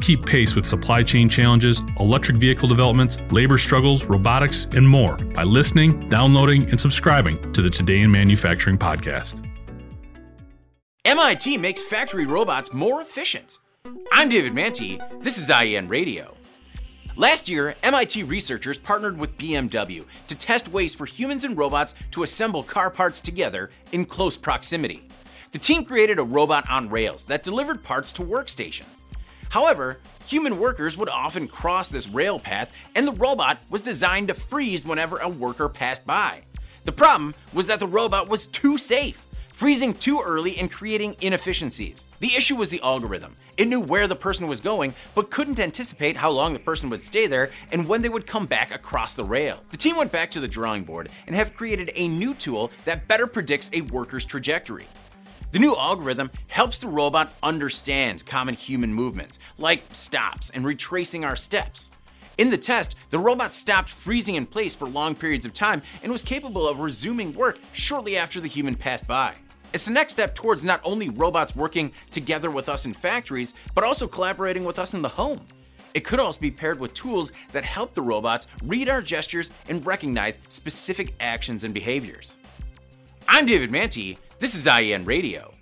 Keep pace with supply chain challenges, electric vehicle developments, labor struggles, robotics, and more by listening, downloading, and subscribing to the Today in Manufacturing podcast. MIT makes factory robots more efficient. I'm David Mantey. This is IEN Radio. Last year, MIT researchers partnered with BMW to test ways for humans and robots to assemble car parts together in close proximity. The team created a robot on rails that delivered parts to workstations. However, human workers would often cross this rail path, and the robot was designed to freeze whenever a worker passed by. The problem was that the robot was too safe, freezing too early and creating inefficiencies. The issue was the algorithm. It knew where the person was going, but couldn't anticipate how long the person would stay there and when they would come back across the rail. The team went back to the drawing board and have created a new tool that better predicts a worker's trajectory. The new algorithm helps the robot understand common human movements, like stops and retracing our steps. In the test, the robot stopped freezing in place for long periods of time and was capable of resuming work shortly after the human passed by. It's the next step towards not only robots working together with us in factories, but also collaborating with us in the home. It could also be paired with tools that help the robots read our gestures and recognize specific actions and behaviors. I'm David Mantey. This is IEN Radio.